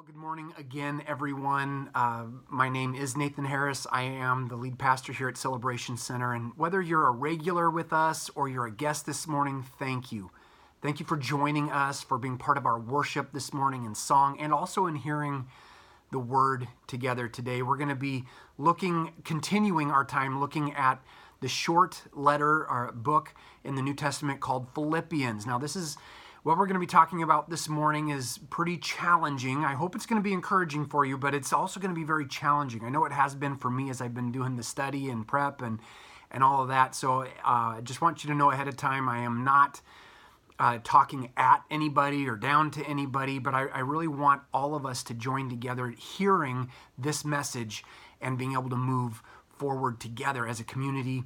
Well, good morning again, everyone. Uh, my name is Nathan Harris. I am the lead pastor here at Celebration Center. And whether you're a regular with us or you're a guest this morning, thank you. Thank you for joining us, for being part of our worship this morning in song, and also in hearing the word together today. We're going to be looking, continuing our time looking at the short letter or book in the New Testament called Philippians. Now, this is what we're going to be talking about this morning is pretty challenging. I hope it's going to be encouraging for you, but it's also going to be very challenging. I know it has been for me as I've been doing the study and prep and and all of that. So uh, I just want you to know ahead of time, I am not uh, talking at anybody or down to anybody, but I, I really want all of us to join together, hearing this message and being able to move forward together as a community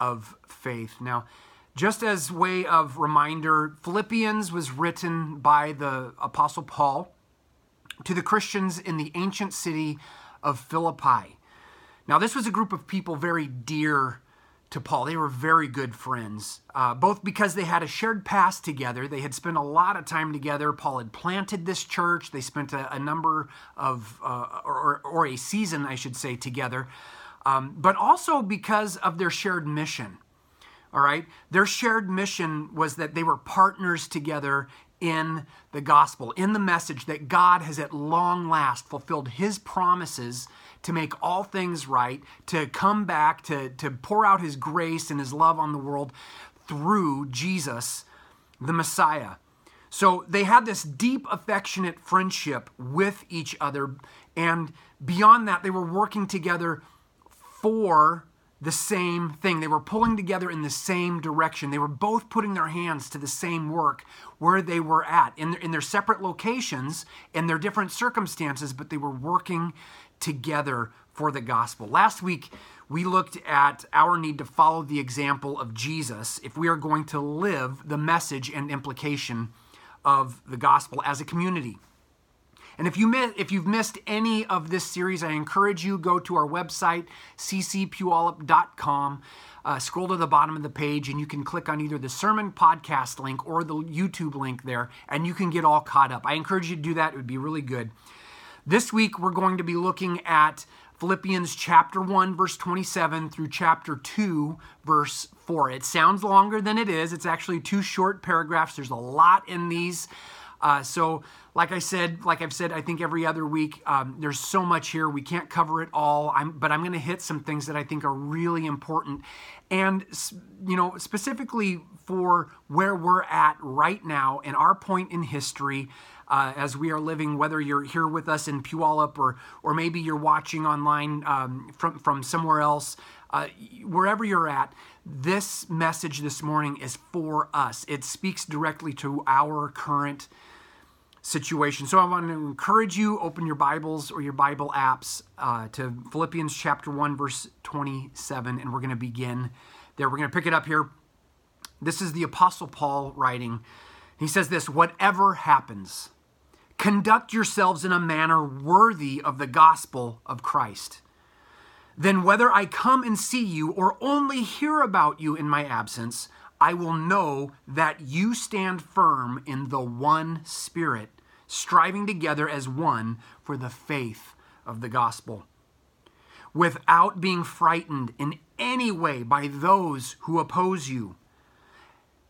of faith. Now. Just as way of reminder, Philippians was written by the apostle Paul to the Christians in the ancient city of Philippi. Now, this was a group of people very dear to Paul. They were very good friends, uh, both because they had a shared past together. They had spent a lot of time together. Paul had planted this church. They spent a, a number of, uh, or, or, a season, I should say, together. Um, but also because of their shared mission. All right. Their shared mission was that they were partners together in the gospel, in the message that God has at long last fulfilled his promises to make all things right, to come back, to, to pour out his grace and his love on the world through Jesus, the Messiah. So they had this deep, affectionate friendship with each other. And beyond that, they were working together for the same thing. They were pulling together in the same direction. They were both putting their hands to the same work where they were at in their, in their separate locations in their different circumstances, but they were working together for the gospel. Last week, we looked at our need to follow the example of Jesus if we are going to live the message and implication of the gospel as a community. And if you miss, if you've missed any of this series, I encourage you go to our website ccpuyallup.com. Uh, scroll to the bottom of the page and you can click on either the sermon podcast link or the YouTube link there and you can get all caught up. I encourage you to do that. It would be really good. This week we're going to be looking at Philippians chapter 1 verse 27 through chapter 2 verse 4. It sounds longer than it is. It's actually two short paragraphs. There's a lot in these. Uh, so, like I said, like I've said, I think every other week, um, there's so much here. We can't cover it all. I'm, but I'm going to hit some things that I think are really important, and you know, specifically for where we're at right now and our point in history. Uh, as we are living, whether you're here with us in Puyallup or or maybe you're watching online um, from from somewhere else, uh, wherever you're at, this message this morning is for us. It speaks directly to our current situation. So I want to encourage you, open your Bibles or your Bible apps uh, to Philippians chapter 1, verse 27, and we're going to begin there. We're going to pick it up here. This is the Apostle Paul writing. He says this Whatever happens, conduct yourselves in a manner worthy of the gospel of Christ. Then, whether I come and see you or only hear about you in my absence, I will know that you stand firm in the one Spirit striving together as one for the faith of the gospel. Without being frightened in any way by those who oppose you.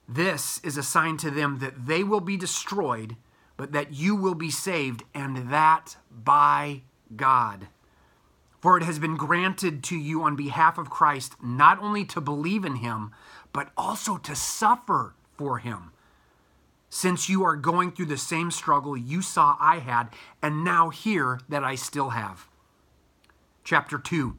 This is a sign to them that they will be destroyed, but that you will be saved, and that by God. For it has been granted to you on behalf of Christ not only to believe in him, but also to suffer for him since you are going through the same struggle you saw I had, and now hear that I still have. Chapter 2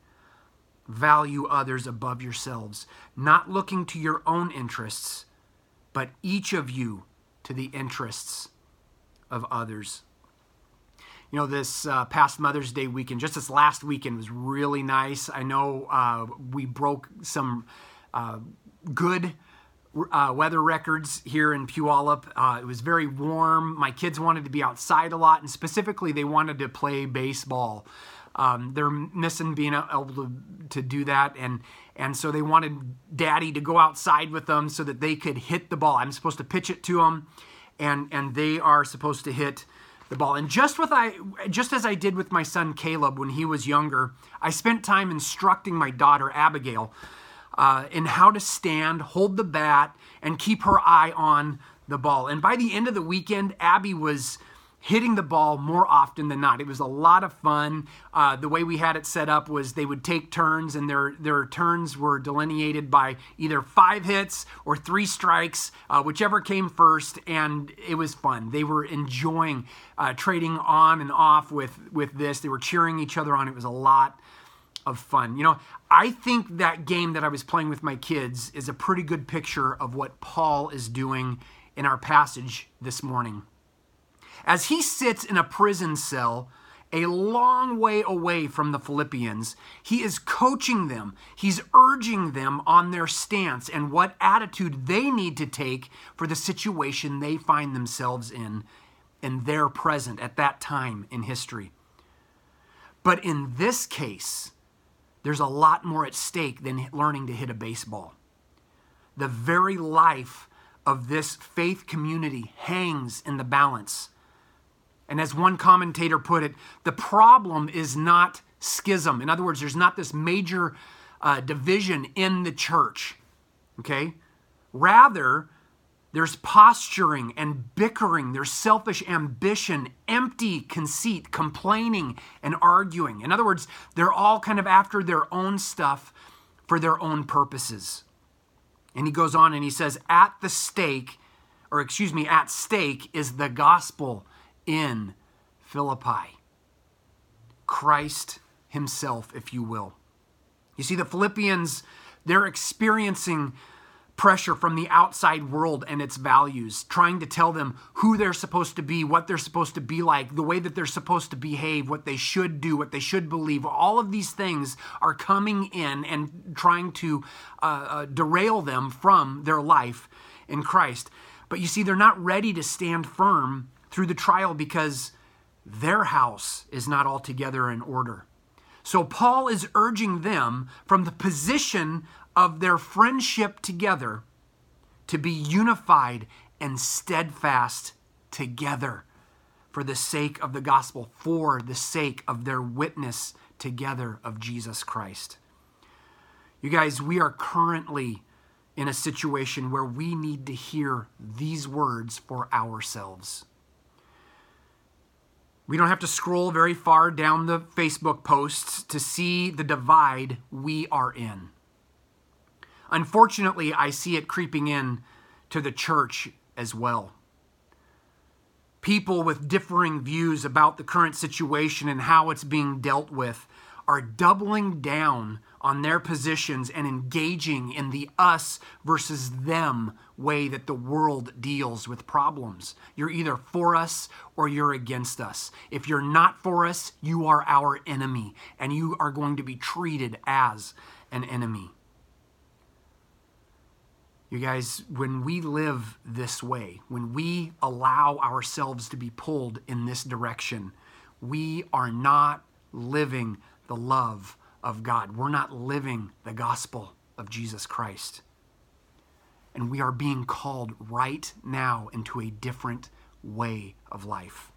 value others above yourselves, not looking to your own interests, but each of you to the interests of others. you know, this uh, past Mother's Day weekend, just this last weekend was really nice. I know uh, we broke some uh, good uh, weather records here in Puyallup. Uh, it was very warm. My kids wanted to be outside a lot, and specifically, they wanted to play baseball. Um, they're missing being able to, to do that, and and so they wanted Daddy to go outside with them so that they could hit the ball. I'm supposed to pitch it to them, and and they are supposed to hit the ball. And just with I just as I did with my son Caleb when he was younger, I spent time instructing my daughter Abigail uh, in how to stand, hold the bat, and keep her eye on the ball. And by the end of the weekend, Abby was hitting the ball more often than not. It was a lot of fun. Uh, the way we had it set up was they would take turns, and their their turns were delineated by either five hits or three strikes, uh, whichever came first. And it was fun. They were enjoying uh, trading on and off with with this. They were cheering each other on. It was a lot of fun. You know, I think that game that I was playing with my kids is a pretty good picture of what Paul is doing in our passage this morning. As he sits in a prison cell, a long way away from the Philippians, he is coaching them. He's urging them on their stance and what attitude they need to take for the situation they find themselves in in their present at that time in history. But in this case, there's a lot more at stake than learning to hit a baseball. The very life of this faith community hangs in the balance and as one commentator put it, the problem is not schism. In other words, there's not this major uh, division in the church. Okay? Rather, there's posturing and bickering, there's selfish ambition, empty conceit, complaining, and arguing. In other words, they're all kind of after their own stuff for their own purposes. And he goes on and he says, At the stake, or excuse me, at stake is the gospel in Philippi. Christ Himself, if you will. You see, the Philippians, they're experiencing pressure from the outside world and its values, trying to tell them who they're supposed to be, what they're supposed to be like, the way that they're supposed to behave, what they should do, what they should believe. All of these things are coming in and trying to uh, uh, derail them from their life in Christ. But you see, they're not ready to stand firm through the trial because their house is not altogether in order. So Paul is urging them from the position of their friendship together to be unified and steadfast together for the sake of the gospel, for the sake of their witness together of Jesus Christ. You guys, we are currently in a situation where we need to hear these words for ourselves. We don't have to scroll very far down the Facebook posts to see the divide we are in. Unfortunately, I see it creeping in to the church as well. People with differing views about the current situation and how it's being dealt with are doubling down on their positions and engaging in the us versus them way that the world deals with problems. You're either for us or you're against us. If you're not for us, you are our enemy and you are going to be treated as an enemy. You guys, when we live this way, when we allow ourselves to be pulled in this direction, we are not living the love of God. We're not living the gospel of Jesus Christ. And we are being called right now into a different way of life.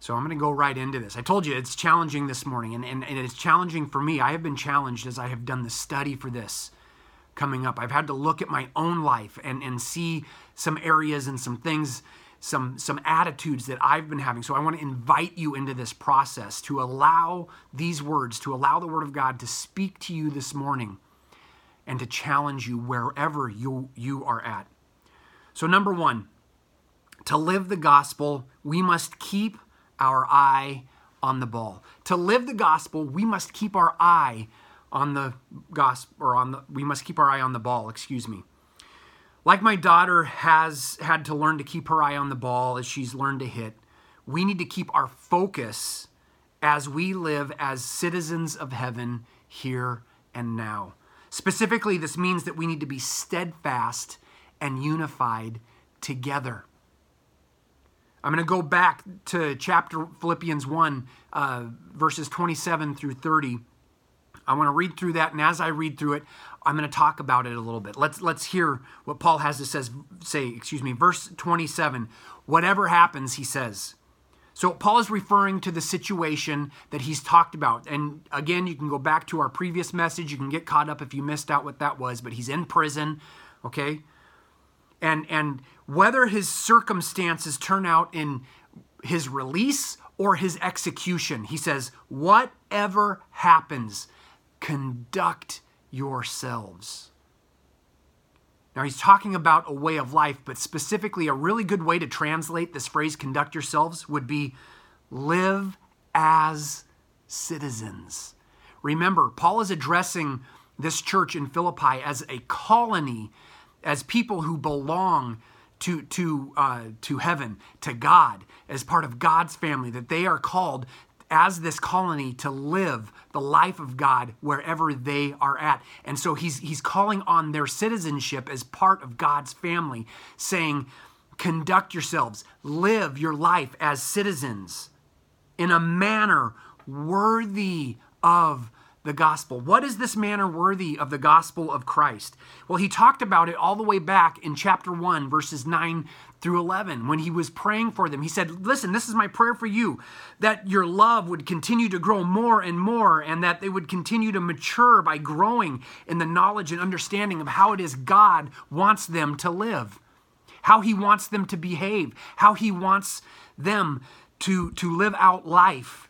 So I'm going to go right into this. I told you it's challenging this morning, and, and, and it's challenging for me. I have been challenged as I have done the study for this coming up. I've had to look at my own life and, and see some areas and some things some some attitudes that I've been having. So I want to invite you into this process to allow these words, to allow the word of God to speak to you this morning and to challenge you wherever you you are at. So number 1, to live the gospel, we must keep our eye on the ball. To live the gospel, we must keep our eye on the gospel or on the we must keep our eye on the ball, excuse me. Like my daughter has had to learn to keep her eye on the ball as she's learned to hit, we need to keep our focus as we live as citizens of heaven here and now. Specifically, this means that we need to be steadfast and unified together. I'm going to go back to chapter Philippians 1, uh, verses 27 through 30. I want to read through that, and as I read through it, I'm going to talk about it a little bit. Let's let's hear what Paul has to says say. Excuse me, verse 27. Whatever happens, he says. So Paul is referring to the situation that he's talked about, and again, you can go back to our previous message. You can get caught up if you missed out what that was. But he's in prison, okay, and and whether his circumstances turn out in his release or his execution, he says, whatever happens conduct yourselves. Now, he's talking about a way of life, but specifically, a really good way to translate this phrase, conduct yourselves, would be live as citizens. Remember, Paul is addressing this church in Philippi as a colony, as people who belong to, to, uh, to heaven, to God, as part of God's family, that they are called as this colony to live the life of God wherever they are at. And so he's, he's calling on their citizenship as part of God's family, saying, Conduct yourselves, live your life as citizens in a manner worthy of the gospel. What is this manner worthy of the gospel of Christ? Well, he talked about it all the way back in chapter 1, verses 9 through 11 when he was praying for them. He said, Listen, this is my prayer for you that your love would continue to grow more and more, and that they would continue to mature by growing in the knowledge and understanding of how it is God wants them to live, how he wants them to behave, how he wants them to, to live out life.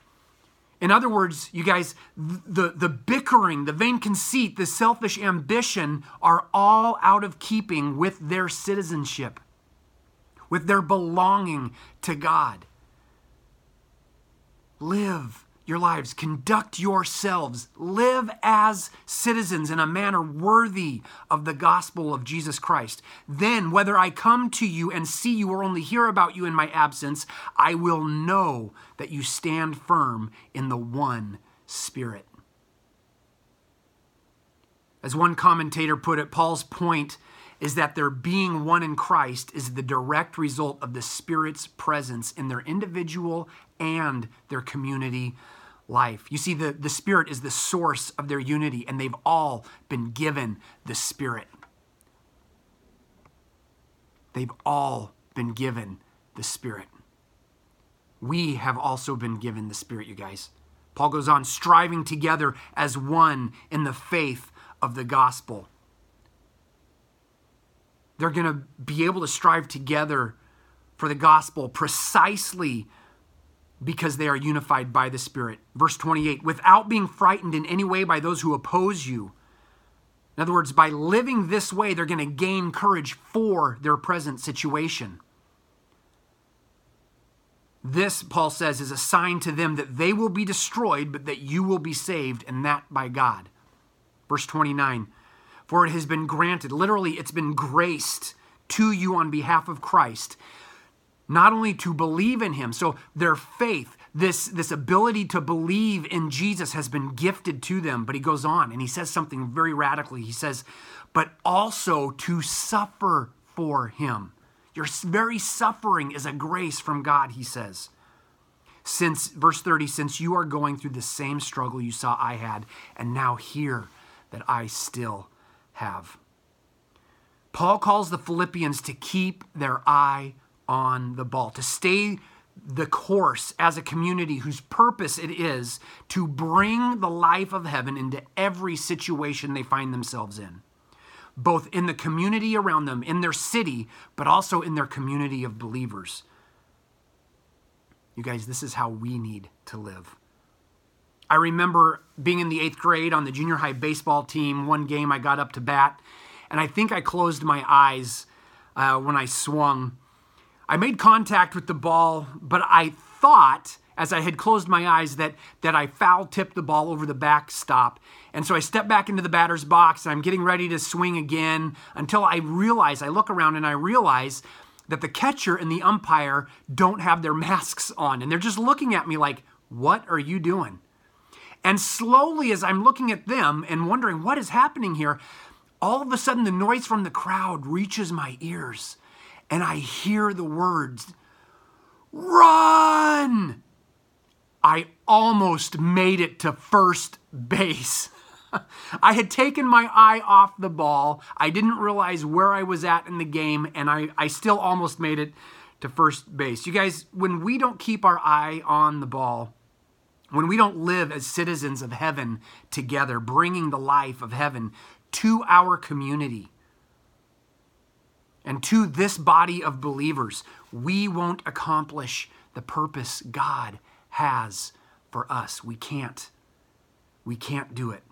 In other words, you guys, the, the bickering, the vain conceit, the selfish ambition are all out of keeping with their citizenship with their belonging to God. Live your lives, conduct yourselves, live as citizens in a manner worthy of the gospel of Jesus Christ. Then, whether I come to you and see you or only hear about you in my absence, I will know that you stand firm in the one Spirit. As one commentator put it, Paul's point is that their being one in Christ is the direct result of the Spirit's presence in their individual and their community life. You see, the, the Spirit is the source of their unity, and they've all been given the Spirit. They've all been given the Spirit. We have also been given the Spirit, you guys. Paul goes on, striving together as one in the faith of the gospel they're going to be able to strive together for the gospel precisely because they are unified by the Spirit. Verse 28 without being frightened in any way by those who oppose you. In other words, by living this way, they're going to gain courage for their present situation. This, Paul says, is a sign to them that they will be destroyed, but that you will be saved, and that by God. Verse 29 for it has been granted, literally, it's been graced to you on behalf of Christ, not only to believe in him, so their faith, this, this ability to believe in Jesus has been gifted to them. But he goes on and he says something very radically. He says, but also to suffer for him. Your very suffering is a grace from God, he says. Since, verse 30, since you are going through the same struggle you saw I had, and now hear that I still have. Paul calls the Philippians to keep their eye on the ball, to stay the course as a community whose purpose it is to bring the life of heaven into every situation they find themselves in, both in the community around them, in their city, but also in their community of believers. You guys, this is how we need to live. I remember being in the eighth grade on the junior high baseball team. One game I got up to bat, and I think I closed my eyes uh, when I swung. I made contact with the ball, but I thought as I had closed my eyes that that I foul tipped the ball over the backstop. And so I step back into the batter's box and I'm getting ready to swing again until I realize I look around and I realize that the catcher and the umpire don't have their masks on. And they're just looking at me like, What are you doing? And slowly, as I'm looking at them and wondering what is happening here, all of a sudden the noise from the crowd reaches my ears and I hear the words, Run! I almost made it to first base. I had taken my eye off the ball. I didn't realize where I was at in the game, and I, I still almost made it to first base. You guys, when we don't keep our eye on the ball, when we don't live as citizens of heaven together, bringing the life of heaven to our community and to this body of believers, we won't accomplish the purpose God has for us. We can't. We can't do it.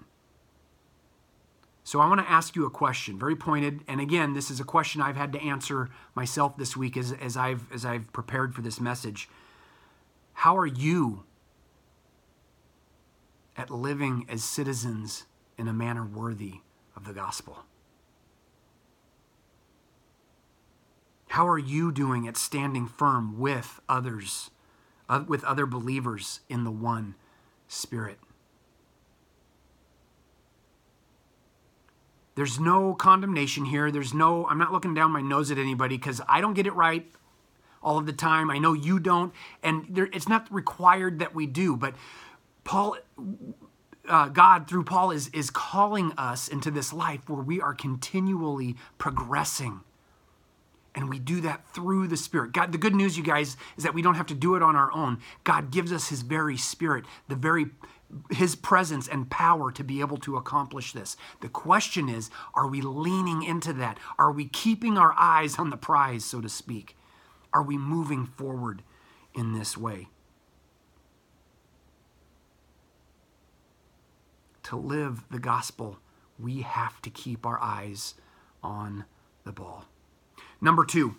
So I want to ask you a question, very pointed. And again, this is a question I've had to answer myself this week as, as, I've, as I've prepared for this message. How are you at living as citizens in a manner worthy of the gospel? How are you doing at standing firm with others, uh, with other believers in the one Spirit? There's no condemnation here. There's no, I'm not looking down my nose at anybody because I don't get it right all of the time. I know you don't. And there, it's not required that we do. But Paul, uh, God through Paul is, is calling us into this life where we are continually progressing. And we do that through the Spirit. God, the good news, you guys, is that we don't have to do it on our own. God gives us His very Spirit, the very his presence and power to be able to accomplish this. The question is are we leaning into that? Are we keeping our eyes on the prize, so to speak? Are we moving forward in this way? To live the gospel, we have to keep our eyes on the ball. Number two,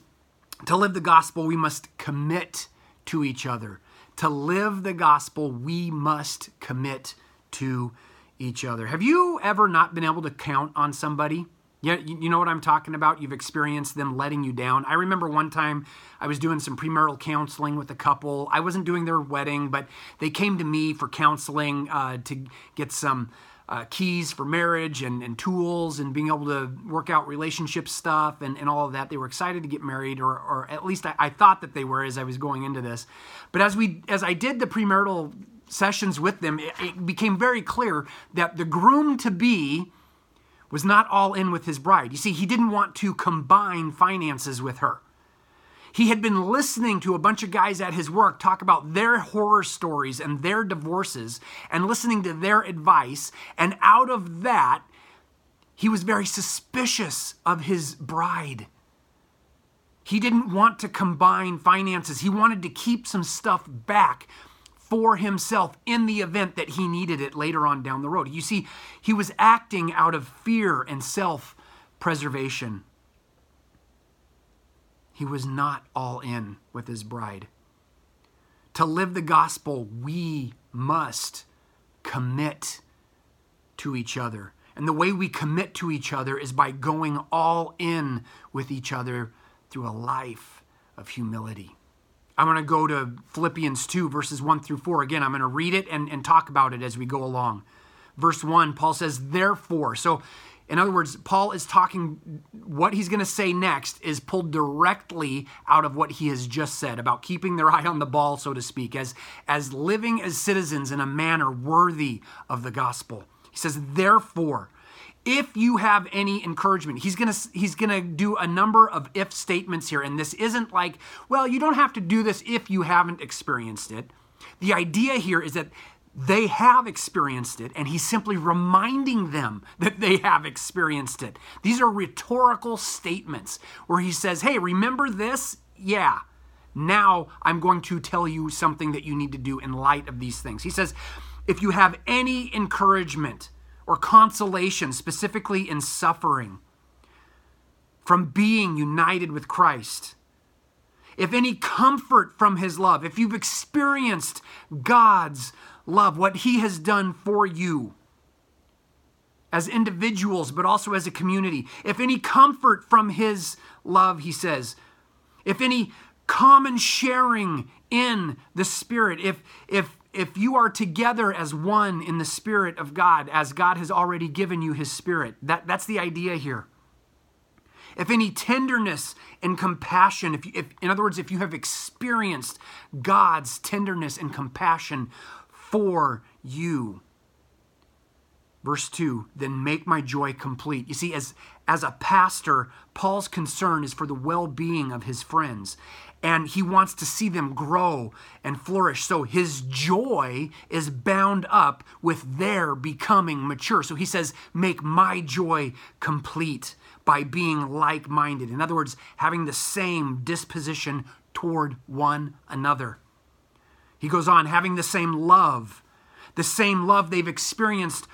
to live the gospel, we must commit to each other. To live the gospel, we must commit to each other. Have you ever not been able to count on somebody? Yeah, you know what I'm talking about? You've experienced them letting you down. I remember one time I was doing some premarital counseling with a couple. I wasn't doing their wedding, but they came to me for counseling uh, to get some uh, keys for marriage and, and tools and being able to work out relationship stuff and, and all of that. They were excited to get married, or, or at least I, I thought that they were as I was going into this. But as we as I did the premarital sessions with them, it, it became very clear that the groom to be was not all in with his bride. You see, he didn't want to combine finances with her. He had been listening to a bunch of guys at his work talk about their horror stories and their divorces and listening to their advice. And out of that, he was very suspicious of his bride. He didn't want to combine finances, he wanted to keep some stuff back for himself in the event that he needed it later on down the road. You see, he was acting out of fear and self preservation. He was not all in with his bride. To live the gospel, we must commit to each other. And the way we commit to each other is by going all in with each other through a life of humility. I'm going to go to Philippians 2, verses 1 through 4. Again, I'm going to read it and, and talk about it as we go along. Verse 1, Paul says, Therefore. So, in other words, Paul is talking, what he's going to say next is pulled directly out of what he has just said about keeping their eye on the ball, so to speak, as, as living as citizens in a manner worthy of the gospel. He says, Therefore, if you have any encouragement he's going to he's going to do a number of if statements here. And this isn't like well you don't have to do this if you haven't experienced it. The idea here is that they have experienced it and he's simply reminding them that they have experienced it. These are rhetorical statements where he says hey remember this? Yeah. Now i'm going to tell you something that you need to do in light of these things. He says if you have any encouragement or consolation, specifically in suffering, from being united with Christ. If any comfort from his love, if you've experienced God's love, what he has done for you as individuals, but also as a community, if any comfort from his love, he says, if any common sharing in the Spirit, if, if, if you are together as one in the Spirit of God, as God has already given you His Spirit, that, that's the idea here. If any tenderness and compassion, if, you, if in other words, if you have experienced God's tenderness and compassion for you, Verse 2, then make my joy complete. You see, as, as a pastor, Paul's concern is for the well being of his friends, and he wants to see them grow and flourish. So his joy is bound up with their becoming mature. So he says, make my joy complete by being like minded. In other words, having the same disposition toward one another. He goes on, having the same love, the same love they've experienced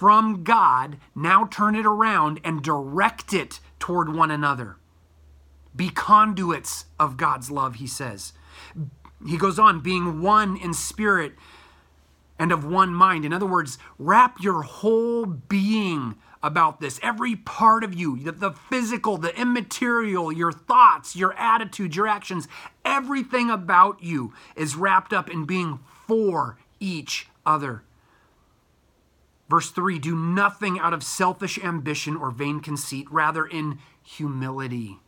from God, now turn it around and direct it toward one another. Be conduits of God's love, he says. He goes on, being one in spirit and of one mind. In other words, wrap your whole being about this. Every part of you, the, the, physical, the immaterial, your thoughts, your attitudes, your actions, everything about you is wrapped up in being for each other. Verse 3 Do nothing out of selfish ambition or vain conceit, rather, in humility.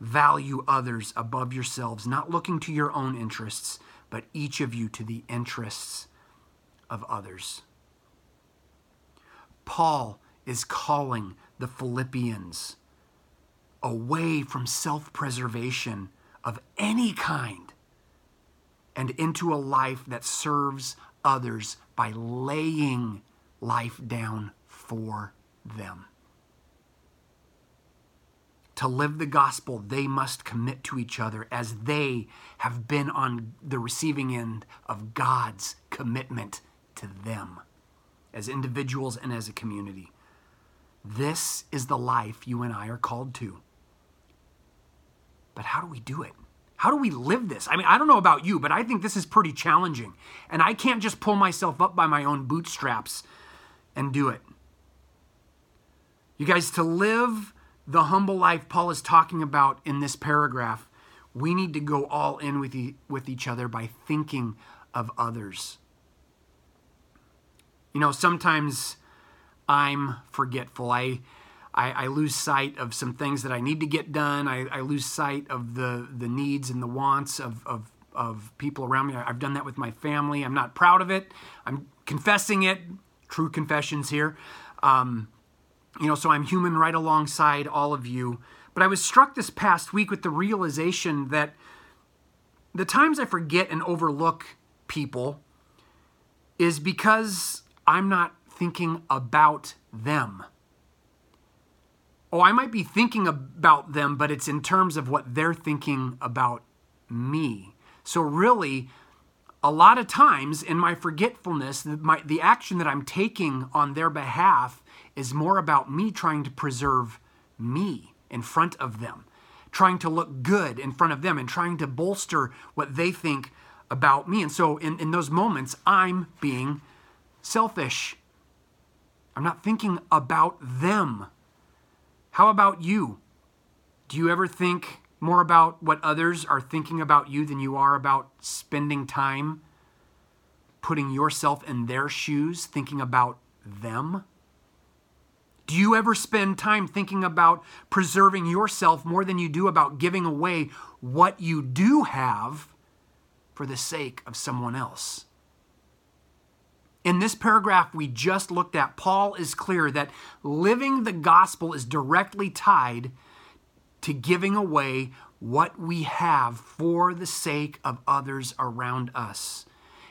Value others above yourselves, not looking to your own interests, but each of you to the interests of others. Paul is calling the Philippians away from self preservation of any kind and into a life that serves others by laying life down for them. To live the gospel, they must commit to each other as they have been on the receiving end of God's commitment to them as individuals and as a community. This is the life you and I are called to. But how do we do it? How do we live this? I mean, I don't know about you, but I think this is pretty challenging. And I can't just pull myself up by my own bootstraps and do it. You guys, to live the humble life Paul is talking about in this paragraph, we need to go all in with, e- with each other by thinking of others. You know, sometimes I'm forgetful. I I, I, lose sight of some things that I need to get done. I, I lose sight of the, the needs and the wants of, of, of people around me. I've done that with my family. I'm not proud of it. I'm confessing it. True confessions here. Um, you know, so I'm human right alongside all of you. But I was struck this past week with the realization that the times I forget and overlook people is because I'm not thinking about them oh, I might be thinking about them, but it's in terms of what they're thinking about me. So, really, a lot of times in my forgetfulness, my, the action that I'm taking on their behalf is more about me trying to preserve me in front of them, trying to look good in front of them, and trying to bolster what they think about me. And so, in, in those moments, I'm being selfish. I'm not thinking about them how about you? Do you ever think more about what others are thinking about you than you are about spending time putting yourself in their shoes, thinking about them? Do you ever spend time thinking about preserving yourself more than you do about giving away what you do have for the sake of someone else? In this paragraph we just looked at, Paul is clear that living the gospel is directly tied to giving away what we have for the sake of others around us.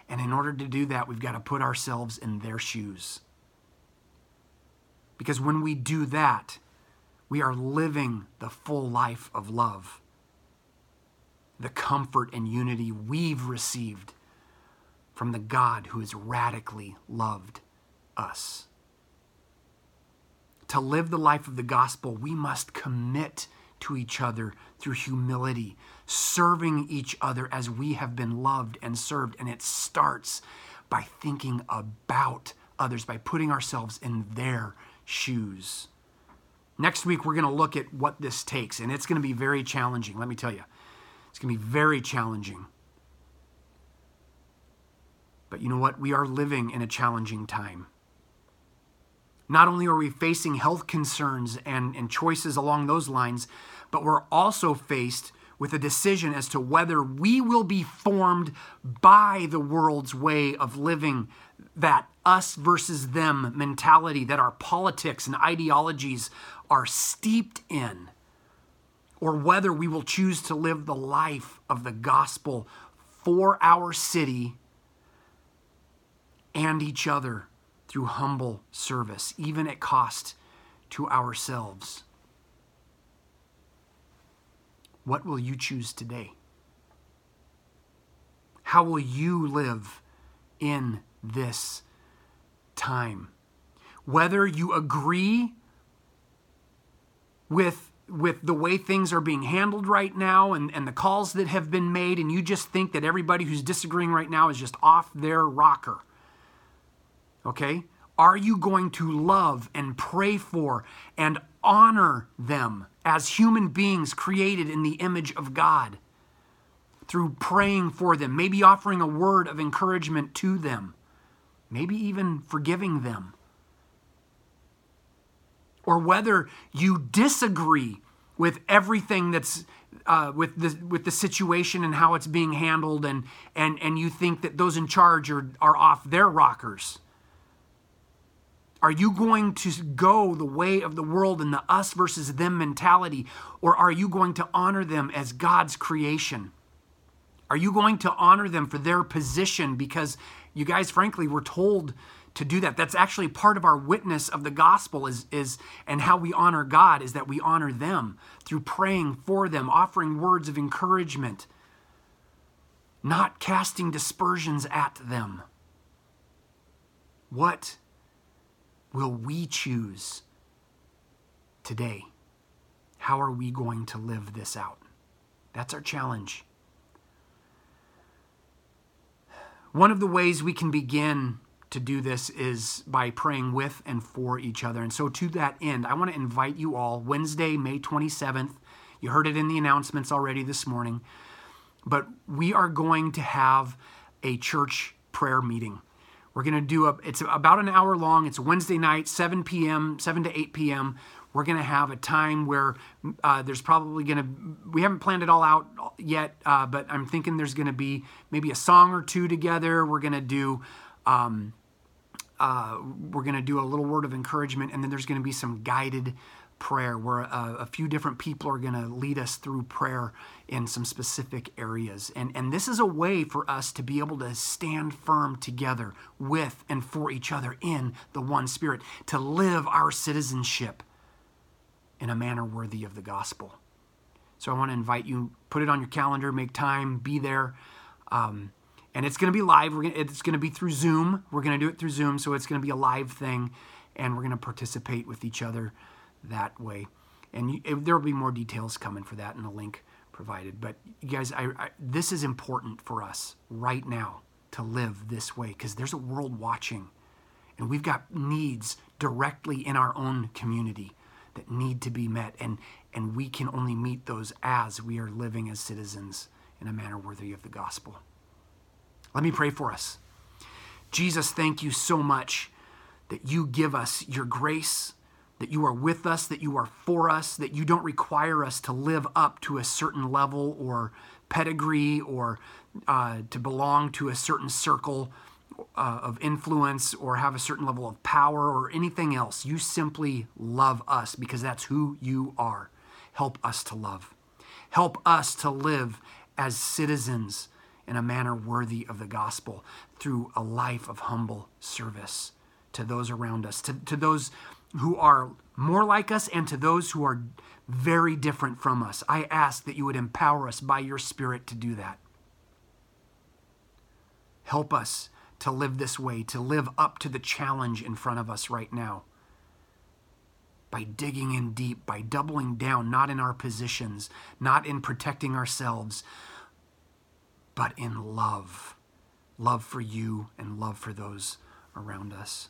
And in order to do that, we've got to put ourselves in their shoes. Because when we do that, we are living the full life of love, the comfort and unity we've received from the God who has radically loved us. To live the life of the gospel, we must commit to each other through humility, serving each other as we have been loved and served. And it starts by thinking about others, by putting ourselves in their shoes. Next week, we're going to look at what this takes, and it's going to be very challenging, let me tell you. It's going to be very challenging. But you know what? We are living in a challenging time. Not only are we facing health concerns and, and choices along those lines, but we're also faced with a decision as to whether we will be formed by the world's way of living, that us versus them mentality that our politics and ideologies are steeped in, or whether we will choose to live the life of the gospel for our city and each other through humble service, even at cost to ourselves. What will you choose today? How will you live in this time? Whether you agree with with the way things are being handled right now and, and the calls that have been made, and you just think that everybody who's disagreeing right now is just off their rocker. Okay? Are you going to love and pray for and honor them as human beings created in the image of God through praying for them, maybe offering a word of encouragement to them, maybe even forgiving them? Or whether you disagree with everything that's uh, with the with the situation and how it's being handled, and and and you think that those in charge are are off their rockers. Are you going to go the way of the world and the us versus them mentality, or are you going to honor them as God's creation? Are you going to honor them for their position because you guys, frankly, were told to do that? That's actually part of our witness of the gospel is, is and how we honor God is that we honor them through praying for them, offering words of encouragement, not casting dispersions at them. What will we choose today? How are we going to live this out? That's our challenge. One of the ways we can begin to do this is by praying with and for each other. And so, to that end, I want to invite you all Wednesday, May 27th. You heard it in the announcements already this morning. But we are going to have a church prayer meeting. We're going to do a, it's about an hour long. It's Wednesday night, 7 p.m., 7 to 8 p.m. We're going to have a time where uh, there's probably going to, we haven't planned it all out yet, uh, but I'm thinking there's going to be maybe a song or two together. We're going to do, um, uh, we're going to do a little word of encouragement, and then there's going to be some guided prayer where a, a few different people are going to lead us through prayer in some specific areas. And, and this is a way for us to be able to stand firm together with and for each other in the one Spirit, to live our citizenship in a manner worthy of the gospel. So I want to invite you, put it on your calendar, make time, be there. Um, and it's going to be live. We're gonna, it's going to be through Zoom. We're going to do it through Zoom, so it's going to be a live thing, and we're going to participate with each other that way. And there will be more details coming for that in the link provided. But you guys, I, I, this is important for us right now to live this way because there's a world watching, and we've got needs directly in our own community that need to be met, and and we can only meet those as we are living as citizens in a manner worthy of the gospel. Let me pray for us. Jesus, thank you so much that you give us your grace that you are with us, that you are for us, that you don't require us to live up to a certain level or pedigree or uh, to belong to a certain circle uh, of influence or have a certain level of power or anything else. You simply love us because that's who you are. Help us to love. Help us to live as citizens in a manner worthy of the gospel through a life of humble service to those around us, to, to those who are more like us and to those who are very different from us. I ask that you would empower us by your Spirit to do that. Help us to live this way, to live up to the challenge in front of us right now. By digging in deep, by doubling down, not in our positions, not in protecting ourselves, but in love. Love for you and love for those around us.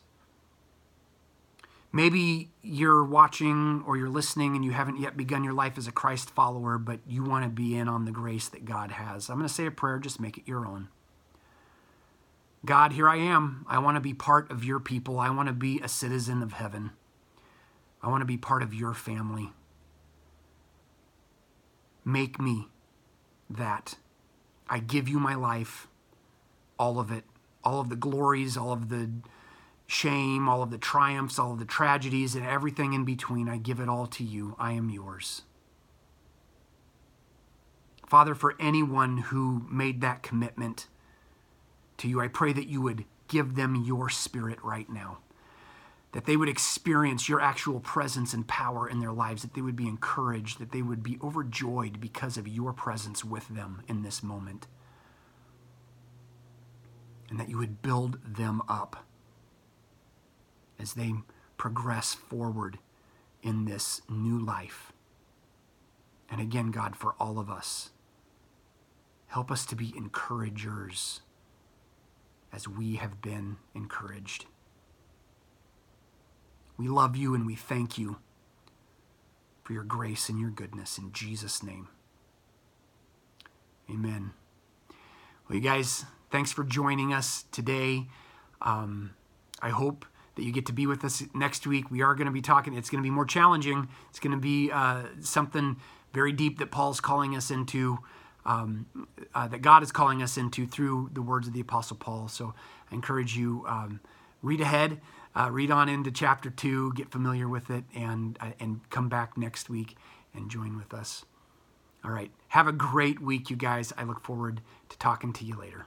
Maybe you're watching or you're listening and you haven't yet begun your life as a Christ follower, but you want to be in on the grace that God has. I'm going to say a prayer, just make it your own. God, here I am. I want to be part of your people. I want to be a citizen of heaven. I want to be part of your family. Make me that. I give you my life, all of it, all of the glories, all of the shame, all of the triumphs, all of the tragedies, and everything in between. I give it all to you. I am yours. Father, for anyone who made that commitment to you, I pray that you would give them your spirit right now that they would experience your actual presence and power in their lives, that they would be encouraged, that they would be overjoyed because of your presence with them in this moment, and that you would build them up as they progress forward in this new life. And again, God, for all of us, help us to be encouragers as we have been encouraged. We love you and we thank you for your grace and your goodness in Jesus' name. Amen. Well, you guys, thanks for joining us today. Um, I hope that you get to be with us next week. We are going to be talking, it's going to be more challenging. It's going to be uh, something very deep that Paul's calling us into, um, uh, that God is calling us into through the words of the Apostle Paul. So I encourage you, um, read ahead uh, read on into chapter two, get familiar with it, and uh, and come back next week and join with us. All right. Have a great week, you guys. I look forward to talking to you later.